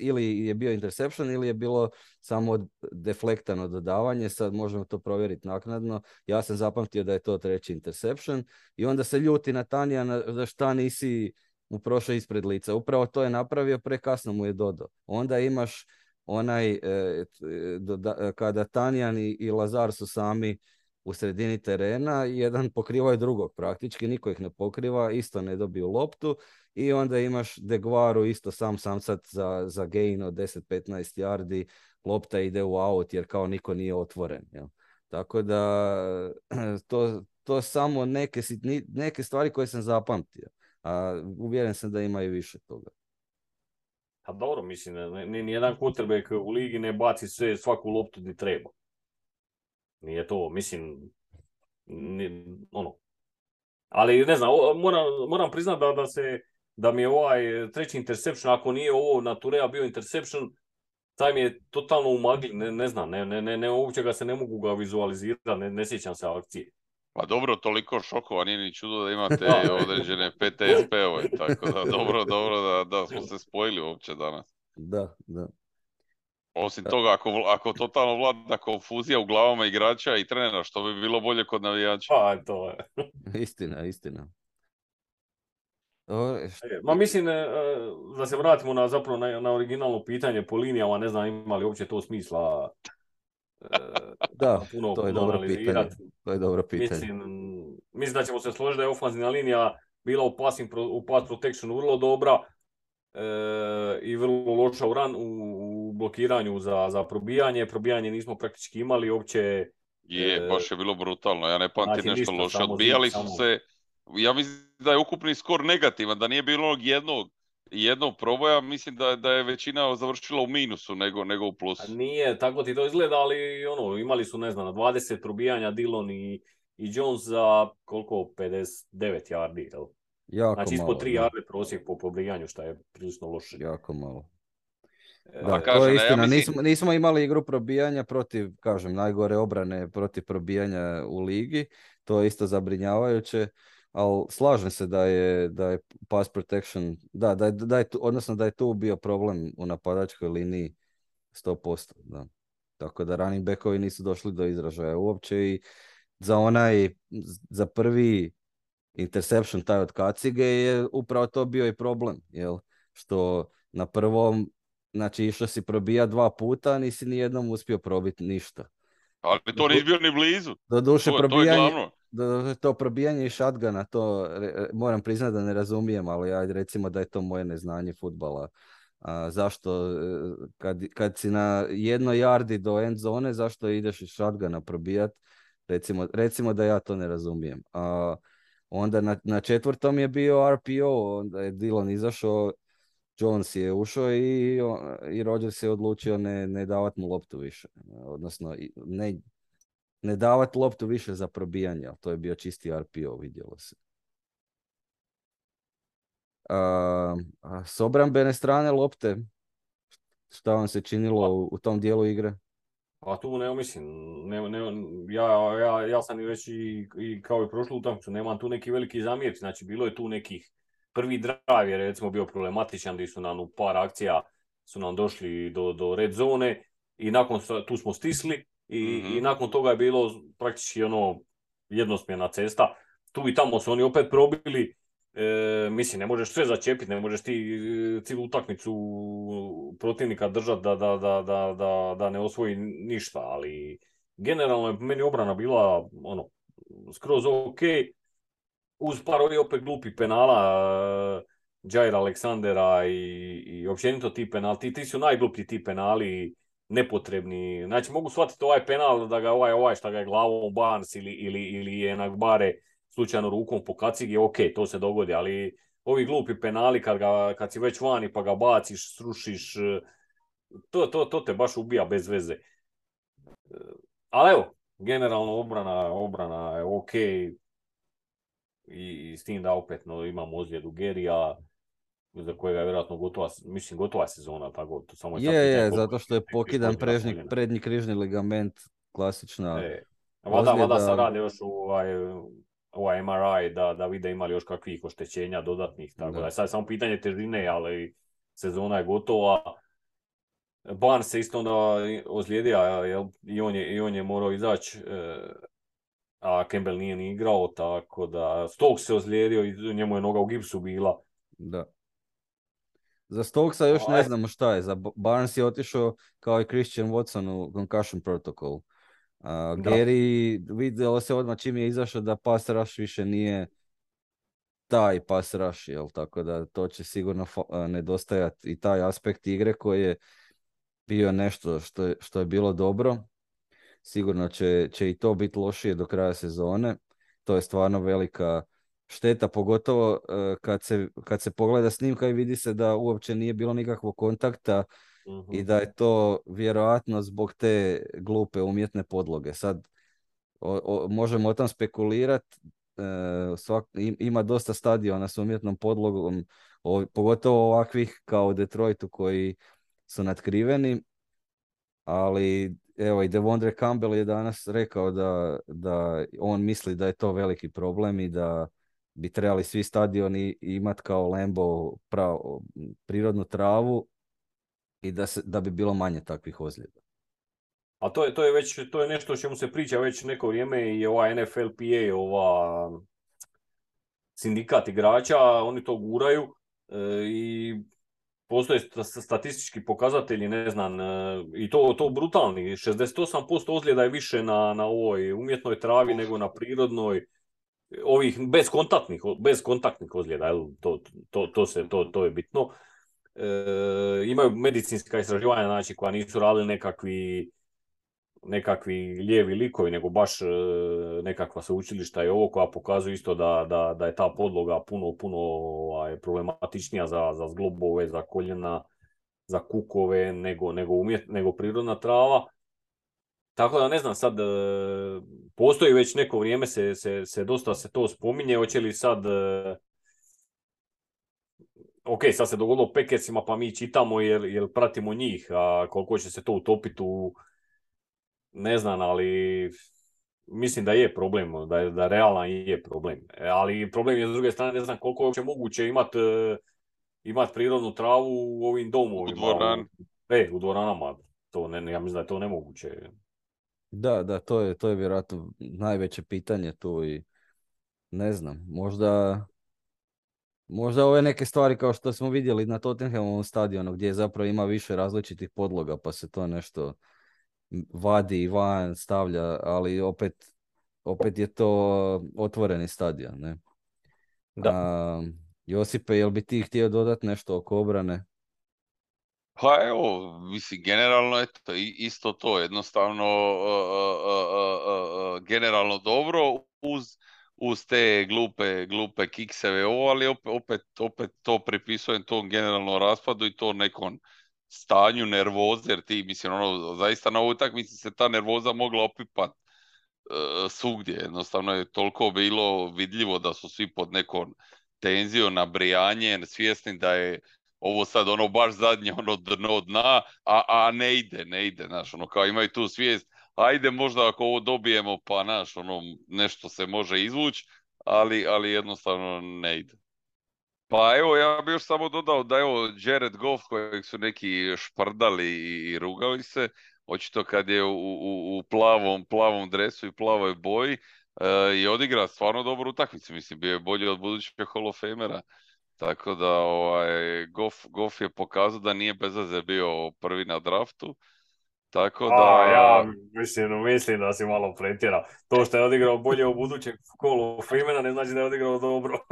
ili je bio interception ili je bilo samo deflektano dodavanje, sad možemo to provjeriti naknadno. Ja sam zapamtio da je to treći interception i onda se ljuti na Tanija da šta nisi mu prošao ispred lica. Upravo to je napravio, prekasno mu je dodao. Onda imaš onaj, e, kada Tanjan i, i Lazar su sami u sredini terena, jedan pokrivaju drugog praktički, niko ih ne pokriva, isto ne dobiju loptu i onda imaš Degvaru isto sam sam sad za, za gain od 10-15 yardi, lopta ide u out jer kao niko nije otvoren. Jel? Tako da <clears throat> to, to samo neke, neke stvari koje sam zapamtio, a uvjeren sam da imaju više toga. A dobro, mislim, nijedan quarterback u ligi ne baci sve, svaku loptu gdje treba. Nije to, mislim, ono. Ali ne znam, moram, moram priznati da, da se da mi je ovaj treći interception, ako nije ovo na Turea bio interception, taj mi je totalno umagli, ne, ne znam, ne, ne, ne, ne, uopće ga se ne mogu ga vizualizirati, ne, ne sjećam se akcije. Pa dobro, toliko šokova, nije ni čudo da imate <laughs> određene PTSP-ove, tako da dobro, dobro da, da smo se spojili uopće danas. Da, da. Osim toga, ako, ako totalno vlada konfuzija u glavama igrača i trenera, što bi bilo bolje kod navijača? Pa, to je. <laughs> istina, istina. E, ma mislim, e, da se vratimo na, zapravo na, na originalno pitanje po linijama, ne znam ima li uopće to smisla e, <laughs> da, puno, to je dobro pitanje. To je dobro pitanje. Mislim, mislim da ćemo se složiti da je ofanzivna linija bila u, passing, u pass protectionu vrlo dobra i vrlo loša u, ran, u, blokiranju za, za probijanje. Probijanje nismo praktički imali uopće. Je, baš je bilo brutalno. Ja ne pamtim znači, nešto loše. Odbijali su se ja mislim da je ukupni skor negativan, da nije bilo onog jednog jednog proboja, mislim da, da je većina završila u minusu nego, nego u plusu. Nije, tako ti to izgleda, ali ono, imali su, ne znam, 20 probijanja Dillon i, i Jones za koliko, 59 yardi, jel? Jako znači ispod 3 yardi prosjek po probijanju, što je prilično loše. Jako malo. Da, to je istina. nismo, nismo imali igru probijanja protiv, kažem, najgore obrane protiv probijanja u ligi. To je isto zabrinjavajuće ali slažem se da je, da je pass protection, da, da, je, da je, odnosno da je tu bio problem u napadačkoj liniji 100%. Da. Tako da running backovi nisu došli do izražaja uopće i za onaj, za prvi interception taj od Kacige je upravo to bio i problem, jel? Što na prvom, znači išao si probija dva puta, nisi ni jednom uspio probiti ništa. Ali to nisi bio ni blizu. Do duše to, probijanje, to je glavno to probijanje i shotguna, to moram priznati da ne razumijem, ali ja recimo da je to moje neznanje futbala A, zašto, e, kad, kad si na jednoj jardi do end zone, zašto ideš iz shotguna probijat? Recimo, recimo da ja to ne razumijem. A, onda na, na četvrtom je bio RPO, onda je Dylan izašao, Jones je ušao i, i Rodgers je odlučio ne, ne davati mu loptu više. Odnosno, ne, ne davati loptu više za probijanje, to je bio čisti RPO, vidjelo se. A, s obrambene strane lopte, šta vam se činilo u, u tom dijelu igre? Pa tu ne mislim, ne, ne, ja, ja, ja sam i već i, i kao i prošlu utakmicu, nemam tu neki veliki zamjerci, znači bilo je tu nekih, prvi drive je recimo bio problematičan gdje su nam u par akcija su nam došli do, do red zone i nakon tu smo stisli i, i mhm. nakon toga je bilo praktički ono jednosmjerna cesta. Tu i tamo su oni opet probili, e, mislim ne možeš sve začepiti, ne možeš ti e, cijelu utakmicu protivnika držati da, da, da, da, da ne osvoji ništa, ali generalno je meni obrana bila ono skroz ok, uz par ovih opet glupi penala uh, Jair Aleksandera i, i općenito ti penali, ti, su najgluplji ti penali nepotrebni. Znači mogu shvatiti ovaj penal da ga ovaj, ovaj šta ga je glavom Barnes ili, ili, ili je bare slučajno rukom po kacigi, ok, to se dogodi, ali ovi glupi penali kad, ga, kad si već vani pa ga baciš, srušiš, to, to, to te baš ubija bez veze. Ali evo, generalno obrana, obrana je ok, i, s tim da opet no, imamo ozljedu Gerija, za kojega je vjerojatno gotova, mislim gotova sezona, tako to samo je, je, zato što je pokidan prežni, prednji križni ligament, klasična e, Vada, vada se radi još ovaj, ovaj MRI da, da vide imali još kakvih oštećenja dodatnih, tako da, sad je samo pitanje težine, ali sezona je gotova. Barnes se isto onda ozlijedio, i on je, i on je morao izaći e, a Campbell nije ni igrao, tako da Stokes se ozlijedio i njemu je noga u gipsu bila. Da. Za Stokesa još ne znamo šta je. Za Barnes je otišao kao i Christian Watson u concussion protocol. Uh, Gary vidjelo se odmah čim je izašao da pass rush više nije taj pass rush, jel? tako da to će sigurno nedostajati i taj aspekt igre koji je bio nešto što je, što je bilo dobro sigurno će, će i to biti lošije do kraja sezone. To je stvarno velika šteta, pogotovo e, kad se, kad se pogleda snimka i vidi se da uopće nije bilo nikakvog kontakta i da je to vjerojatno zbog te glupe umjetne podloge. Sad možemo o tom spekulirati, e, ima dosta stadiona s umjetnom podlogom, pogotovo ovakvih kao u Detroitu koji su natkriveni, ali evo i Devondre Campbell je danas rekao da, da on misli da je to veliki problem i da bi trebali svi stadioni imati kao Lambo pravo, prirodnu travu i da, se, da bi bilo manje takvih ozljeda. A to je, to je već to je nešto o čemu se priča već neko vrijeme i ova NFLPA, ova sindikat igrača, oni to guraju e, i postoje statistički pokazatelji, ne znam, e, i to, to brutalni. 68% ozljeda je više na, na ovoj umjetnoj travi nego na prirodnoj. Ovih bezkontaktnih, bezkontaktnih ozljeda, to, to, to, se, to, to je bitno. E, imaju medicinska istraživanja znači, koja nisu radili nekakvi nekakvi lijevi likovi, nego baš e, nekakva sveučilišta i ovo koja pokazuju isto da, da, da je ta podloga puno, puno ovaj, problematičnija za, za zglobove, za koljena, za kukove, nego, nego, umjet, nego prirodna trava. Tako da ne znam, sad e, postoji već neko vrijeme, se, se, se dosta se to spominje, hoće li sad e, ok, sad se dogodilo Pekersima pa mi čitamo jer, jer pratimo njih, a koliko će se to utopiti u, ne znam, ali mislim da je problem, da, je, da realan je problem. E, ali problem je s druge strane, ne znam koliko je uopće moguće imati e, imat prirodnu travu u ovim domovima. U dvoran. E, u dvoranama. To ne, ja mislim da je to nemoguće. Da, da, to je, to je vjerojatno najveće pitanje tu i ne znam, možda Možda ove neke stvari kao što smo vidjeli na Tottenhamovom stadionu gdje zapravo ima više različitih podloga pa se to nešto vadi van, stavlja, ali opet, opet je to otvoreni stadion. Ne? Da. A, Josipe, jel bi ti htio dodati nešto oko obrane? Pa evo, mislim, generalno eto, isto to, jednostavno generalno dobro uz, uz te glupe, glupe kikseve ovo, ali opet, opet, opet to pripisujem tom generalnom raspadu i to nekom stanju nervoze, jer ti, mislim, ono, zaista na ovoj utakmici se ta nervoza mogla opipat uh, svugdje, jednostavno je toliko bilo vidljivo da su svi pod nekom tenzijom, nabrijanje, svjesni da je ovo sad ono baš zadnje ono dno dna, a, a ne ide, ne ide, znaš, ono kao imaju tu svijest, ajde možda ako ovo dobijemo pa naš, ono nešto se može izvući, ali, ali jednostavno ne ide. Pa evo, ja bih još samo dodao da evo Jared Goff kojeg su neki šprdali i rugali se, očito kad je u, u, u plavom, plavom dresu i plavoj boji e, i odigra stvarno dobru utakmicu, mislim, bio je bolji od budućeg Hall of Famera. Tako da ovaj, Goff, Goff je pokazao da nije bez bio prvi na draftu. Tako da... A, ja mislim, mislim da si malo pretjerao. To što je odigrao bolje u budućeg kolu Freemana ne znači da je odigrao dobro. <laughs>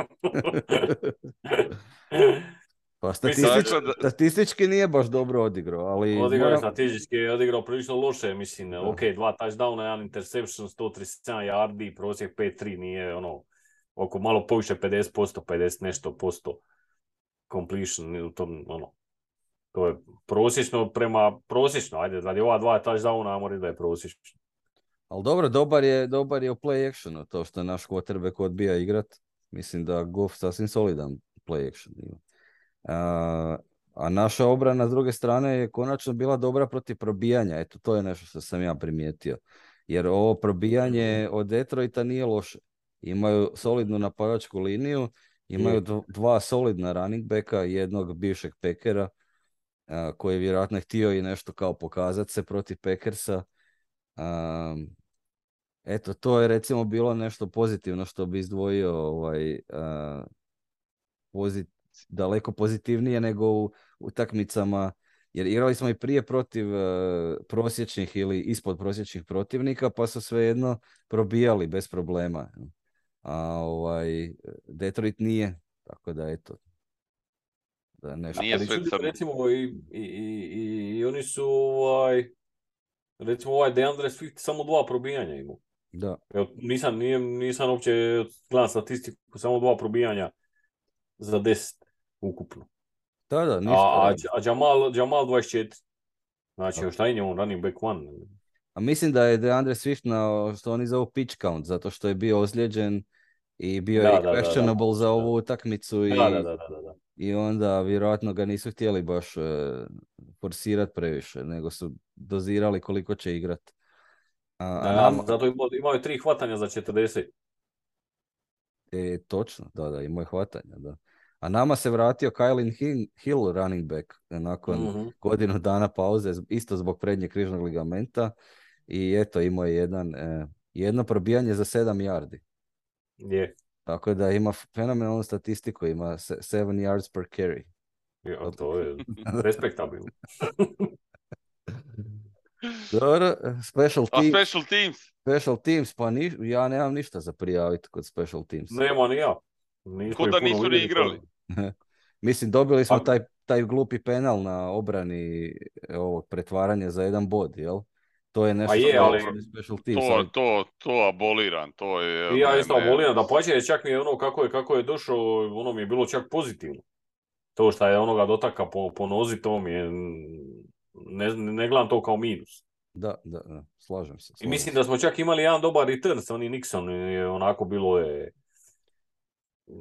pa statistički, statistički nije baš dobro odigrao, ali... Odigrao je statistički, je odigrao prilično loše, mislim. Da. Ok, dva touchdowna, jedan interception, 137 yardi, prosjek 5-3, nije ono, oko malo poviše 50%, 50 nešto posto completion u tom, ono, to je prosječno prema prosječno, ajde, radi ova dva touchdowna, mora da je prosječno. Ali dobro, dobar je, dobar je u play actionu, to što naš quarterback odbija igrat. Mislim da Goff sasvim solidan play action ima. A, a naša obrana s druge strane je konačno bila dobra protiv probijanja. Eto, to je nešto što sam ja primijetio. Jer ovo probijanje od Detroita nije loše. Imaju solidnu napadačku liniju, imaju dva solidna running backa, jednog bivšeg pekera, koji je vjerojatno htio i nešto kao pokazati se protiv Packersa. eto, to je recimo bilo nešto pozitivno što bi izdvojio ovaj, daleko pozitivnije nego u utakmicama jer igrali smo i prije protiv prosječnih ili ispod prosječnih protivnika pa su svejedno probijali bez problema. A ovaj, Detroit nije, tako da eto, nešto. Nije sve Recimo i, i, i, i, oni su ovaj, recimo ovaj DeAndre Swift samo dva probijanja imao. Da. Evo, nisam, nije, nisam uopće gledam statistiku, samo dva probijanja za deset ukupno. Da, da, ništa. A, a, a Jamal, Jamal 24. Znači, šta je njemu running back one? A mislim da je DeAndre Swift na što oni zovu pitch count, zato što je bio ozlijeđen i bio da, je da, questionable da, za ovu utakmicu. I... Da, da, da, da i onda vjerojatno ga nisu htjeli baš e, forsirati previše, nego su dozirali koliko će igrat. A, a nam... Zato imaju tri hvatanja za 40. E, točno, da, da, imaju hvatanja, da. A nama se vratio Kylin Hill, running back, nakon mm godinu dana pauze, isto zbog prednjeg križnog ligamenta. I eto, imao je jedan, e, jedno probijanje za sedam yardi. Je. Tako da ima fenomenalnu statistiku, ima 7 yards per carry. Ja, to je <laughs> respektabilno. <laughs> Dobro, special teams. A special teams? Special teams, pa ni, ja nemam ništa za prijaviti kod special teams. Nema ni ja. Kod da nisu ni igrali. <laughs> Mislim, dobili smo pa- taj, taj glupi penal na obrani ovog pretvaranja za jedan bod, jel? To je nešto je, ali, special teams. To, to, to aboliran, to je... I ja isto aboliran, da pače, čak mi je ono kako je, kako je došao, ono mi je bilo čak pozitivno. To što je onoga dotaka po, po nozi, to mi je, ne, ne gledam to kao minus. Da, da, da, slažem se. Slažem I mislim da smo čak imali jedan dobar return sa oni Nixon, je onako bilo je...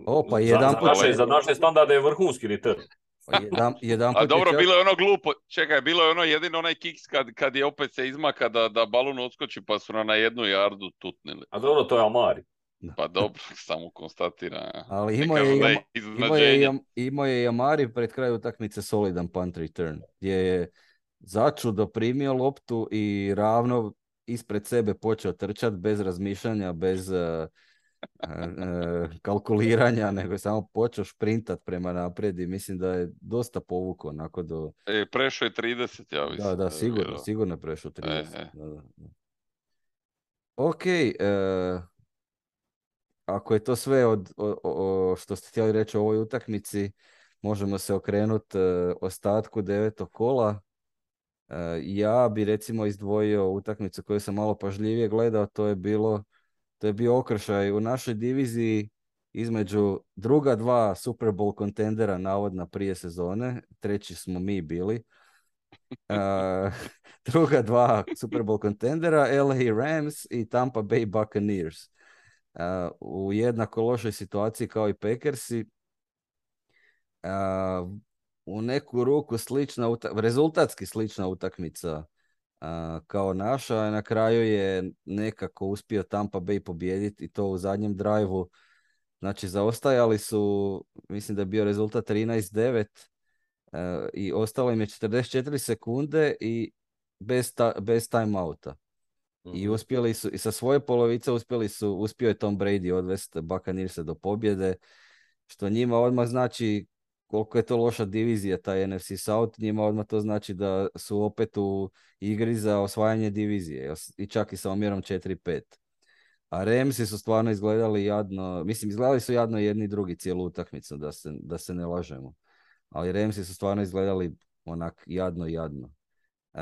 O, pa jedan za, za, naše, za naše standarde je vrhunski return. Pa jedan, jedan A dobro, bilo je ono glupo, čekaj, bilo je ono jedino onaj kiks kad, kad je opet se izmaka da, da balon odskoči pa su na jednu jardu tutnili. A dobro, to je Amari. Pa dobro, <laughs> samo konstatira. Ali imao je, ima, imao, je, imao je i Amari pred kraju utakmice solidan punt return, gdje je začudo primio loptu i ravno ispred sebe počeo trčati bez razmišljanja, bez uh, kalkuliranja, nego je samo počeo šprintat prema naprijed i mislim da je dosta povukao onako do... E, prešao je 30, ja mislim. Da, da, sigurno, sigurno je prešao 30. E, e. Da, da. Ok, e, ako je to sve od, o, o, što ste htjeli reći o ovoj utakmici, možemo se okrenuti ostatku devetog kola. Ja bi recimo izdvojio utakmicu koju sam malo pažljivije gledao, to je bilo to je bio okršaj u našoj diviziji između druga dva Super Bowl kontendera navodna prije sezone, treći smo mi bili. <laughs> Uh, <laughs> druga dva Super Bowl kontendera, LA Rams i Tampa Bay Buccaneers. Uh, u jednako lošoj situaciji kao i Packersi. Uh, u neku ruku slična, rezultatski slična utakmica kao naša. Na kraju je nekako uspio Tampa Bay pobijediti i to u zadnjem drajvu. Znači, zaostajali su, mislim da je bio rezultat 13-9 uh, i ostalo im je 44 sekunde i bez, ta, bez timeouta. I mhm. uspjeli su, i sa svoje polovice uspjeli su, uspio je Tom Brady odvesti Buccaneerse do pobjede, što njima odmah znači koliko je to loša divizija, taj NFC South, njima odmah to znači da su opet u igri za osvajanje divizije i čak i sa omjerom 4-5. A Remsi su stvarno izgledali jadno, mislim izgledali su jadno jedni drugi cijelu utakmicu, da se, da se ne lažemo. Ali Remsi su stvarno izgledali onak jadno, jadno. Uh,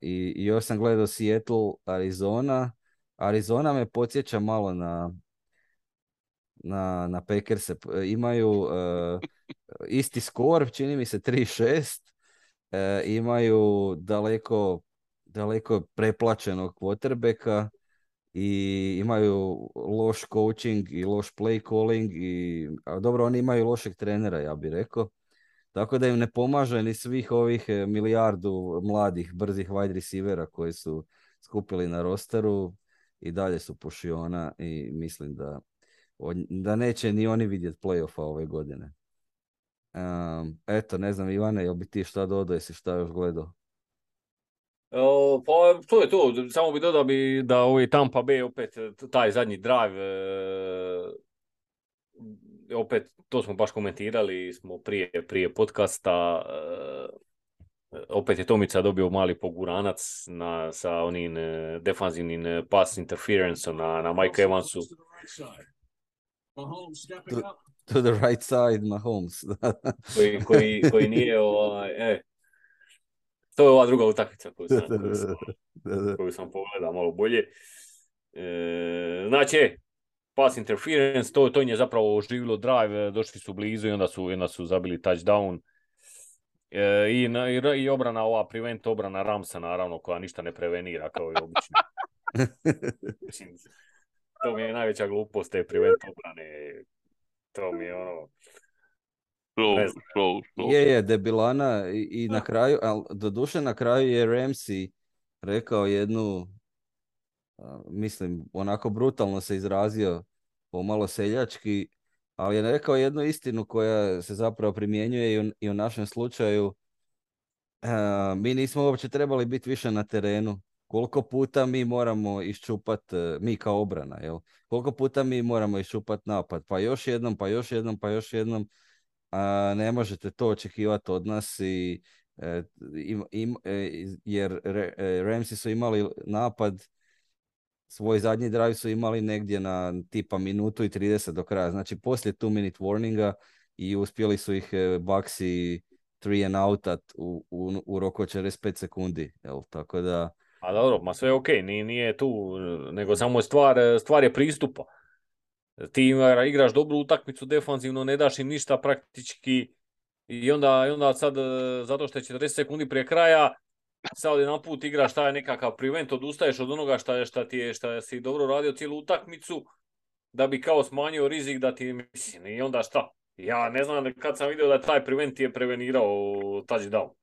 i, I još sam gledao Seattle, Arizona. Arizona me podsjeća malo na, na, na Packerse. Imaju uh, isti skor, čini mi se 3-6. E, imaju daleko, daleko preplaćenog quarterbacka i imaju loš coaching i loš play calling i a dobro oni imaju lošeg trenera ja bih rekao tako da im ne pomaže ni svih ovih e, milijardu mladih brzih wide receivera koji su skupili na rosteru i dalje su pušiona i mislim da da neće ni oni vidjeti playoffa ove godine. Um, eto, ne znam, Ivane, jel bi ti šta dodao, jesi šta još gledao? pa to je to, samo bi dodao bi da ovaj Tampa Bay opet taj zadnji drive e, opet to smo baš komentirali smo prije, prije podcasta e, opet je Tomica dobio mali poguranac na, sa onim e, defanzivnim pass interference na, na Mike Evansu to the right side Mahomes. <laughs> koji, koji, koji nije ovaj, e, to je ova druga utakmica koju sam, <laughs> koju sam, koju sam pogledao malo bolje. E, znači, e, pass interference, to, to im je zapravo oživilo drive, došli su blizu i onda su, onda su zabili touchdown. E, i, i, i, obrana ova prevent obrana Ramsa naravno koja ništa ne prevenira kao i obično. <laughs> to mi je najveća glupost te prevent obrane. To mi je ono... Je, je, debilana i, i na kraju, ali doduše na kraju je Ramsey rekao jednu, mislim, onako brutalno se izrazio, pomalo seljački, ali je rekao jednu istinu koja se zapravo primjenjuje i u, i u našem slučaju. mi nismo uopće trebali biti više na terenu koliko puta mi moramo iščupat, e, mi kao obrana, jel? Koliko puta mi moramo iščupat napad, pa još jednom, pa još jednom, pa još jednom, a ne možete to očekivati od nas i e, im, im, e, jer Ramsi su imali napad, svoj zadnji drive su imali negdje na tipa minutu i 30 do kraja, znači poslije two minute warninga i uspjeli su ih Baxi three and out u, u, u roku 45 sekundi, jel? Tako da a dobro, ma sve ok, nije, nije tu, nego samo je stvar, stvar je pristupa. Ti igraš dobru utakmicu defanzivno, ne daš im ništa praktički i onda, i onda sad, zato što je 40 sekundi prije kraja, sad jedan put igraš taj nekakav prevent, odustaješ od onoga šta, šta ti je, šta si dobro radio cijelu utakmicu, da bi kao smanjio rizik da ti, mislim, i onda šta? Ja ne znam kad sam vidio da taj prevent je prevenirao touchdown.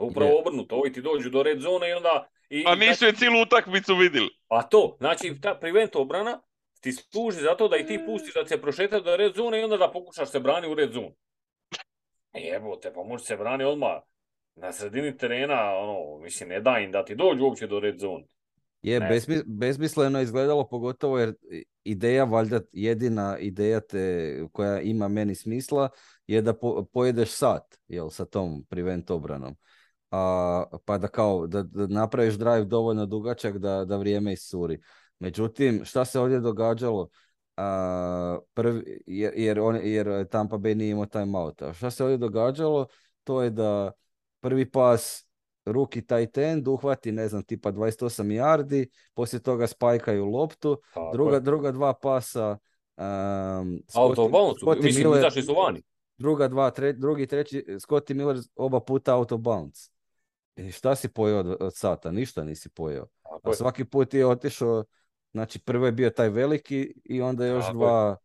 Upravo obrnuto, ovi ti dođu do red zone i onda i, A nisu je cijelu utakmicu vidjeli. A to, znači ta prevent obrana ti služi zato da i ti pustiš da se prošeta do red zone i onda da pokušaš se brani u red zonu. Jebote, pa može se brani odmah na sredini terena, ono, mislim, ne da im da ti dođu uopće do red zone. Je, besmi, besmisleno izgledalo, pogotovo jer ideja, valjda jedina ideja te, koja ima meni smisla, je da po, pojedeš sat, jel, sa tom prevent obranom a, pa da kao da, da napraviš drive dovoljno dugačak da, da vrijeme iscuri. Međutim, šta se ovdje događalo? a, prvi, jer, jer, on, jer Tampa Bay nije imao timeout. A šta se ovdje događalo? To je da prvi pas ruki tight end uhvati, ne znam, tipa 28 yardi, poslije toga spajkaju loptu, druga, druga dva pasa um, mislim, Miller, izašli su vani. Druga dva, tre, drugi, treći, Scotty Miller oba puta auto bounce. I šta si pojeo od, od sata? Ništa nisi pojeo. A svaki put je otišao, znači prvo je bio taj veliki i onda još dva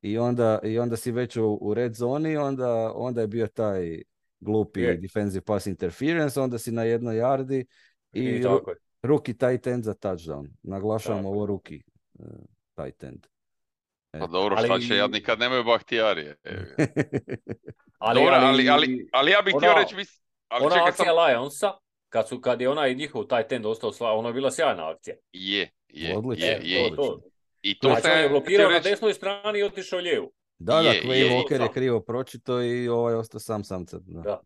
i onda, i onda si već u, u red zoni, onda, onda je bio taj glupi je. defensive pass interference, onda si na jednoj yardi i, I ruki tight end za touchdown. Naglašavam ovo ruki uh, tight end. Pa dobro, ali... šta će, ja nikad nemaju bahtijarije. <laughs> ali, dobro, ali, ali, ali, ja bih htio reći. Ali ona čekaj, akcija sam... Lionsa, kad, su, kad je onaj njihov taj tend ostao sla, ono je bila sjajna akcija. Je, je, Odlično. je, je. To, to. I to znači, on je blokirao reći... na desnoj strani i otišao lijevu. Da, da, Quay Walker je krivo pročito i ovaj ostao sam samcat. Da. da.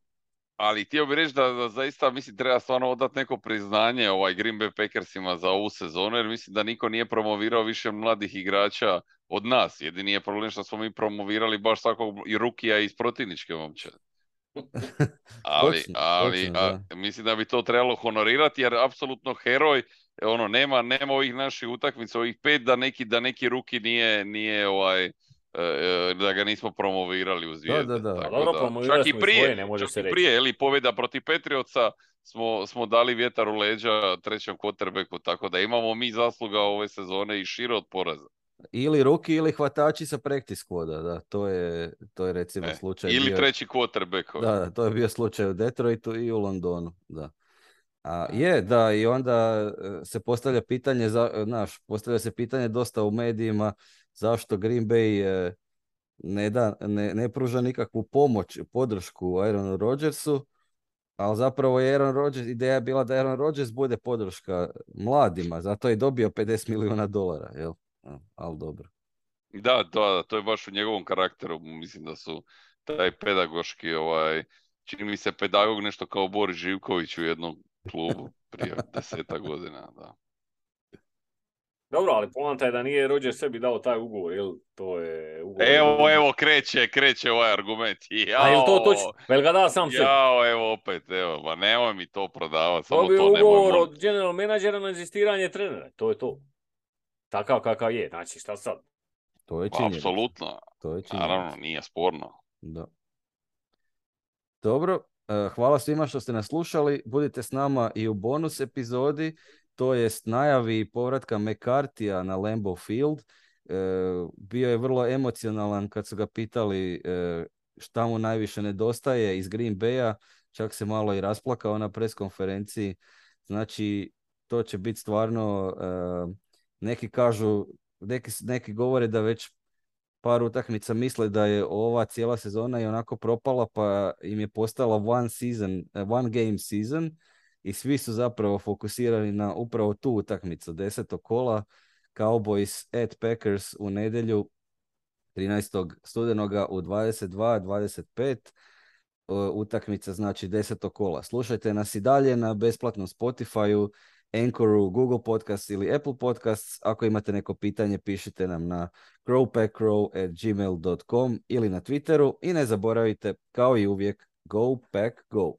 Ali htio bih reći da, da, zaista mislim treba stvarno odati neko priznanje ovaj Green Bay Packersima za ovu sezonu jer mislim da niko nije promovirao više mladih igrača od nas. Jedini je problem što smo mi promovirali baš svakog i rukija iz protivničke momčade. Ali, ali a, mislim da bi to trebalo honorirati jer apsolutno heroj ono nema nema ovih naših utakmica ovih pet da neki da neki ruki nije nije ovaj E, e, da ga nismo promovirali u zvijezde. Da, da, da. Dobro, da. Čak i prije, svoje, ne može se reći. prije, ili pobjeda protiv Petrioca smo, smo dali vjetar u leđa trećem quarterbacku, tako da imamo mi zasluga ove sezone i šire od poraza. Ili ruki ili hvatači sa practice squada, da, to je, to je recimo e, slučaj. Ili bio... treći quarterback. Da, da, to je bio slučaj u Detroitu i u Londonu, da. A, je, da, i onda se postavlja pitanje, za, naš, postavlja se pitanje dosta u medijima, zašto Green Bay e, ne, da, ne, ne pruža nikakvu pomoć, podršku Aaronu Rodgersu, ali zapravo je Aaron Rodgers, ideja bila da Aaron Rodgers bude podrška mladima, zato je dobio 50 milijuna dolara, jel? Ali dobro. Da, to, to je baš u njegovom karakteru, mislim da su taj pedagoški, ovaj, čini mi se pedagog nešto kao Boris Živković u jednom klubu prije <laughs> deseta godina, da. Dobro, ali poanta je da nije Roger sebi dao taj ugovor, jel? To je ugovor. Evo, evo, kreće, kreće ovaj argument. Jao, <laughs> A jel to točno? Vel ga da sam sebi? Jao, evo opet, evo, ma nemoj mi to prodavati, samo to nemoj. ugovor od general menadžera na inzistiranje trenera, to je to. Takav kakav je, znači šta sad? To je pa, činjenica. Apsolutno, to je činjenica. naravno, nije sporno. Da. Dobro, eh, hvala svima što ste nas slušali. Budite s nama i u bonus epizodi to jest najavi povratka McCartija na Lambeau Field. E, bio je vrlo emocionalan kad su ga pitali e, šta mu najviše nedostaje iz Green Baya, čak se malo i rasplakao na preskonferenciji. Znači, to će biti stvarno, neki kažu, neki, neki govore da već par utakmica misle da je ova cijela sezona i onako propala, pa im je postala one season, one game season i svi su zapravo fokusirani na upravo tu utakmicu, desetog kola, Cowboys at Packers u nedjelju 13. studenoga u 22.25 utakmica znači desetog kola. Slušajte nas i dalje na besplatnom Spotify-u, Anchoru, Google Podcast ili Apple Podcasts. Ako imate neko pitanje, pišite nam na growpackgrow ili na Twitteru i ne zaboravite, kao i uvijek, go pack go!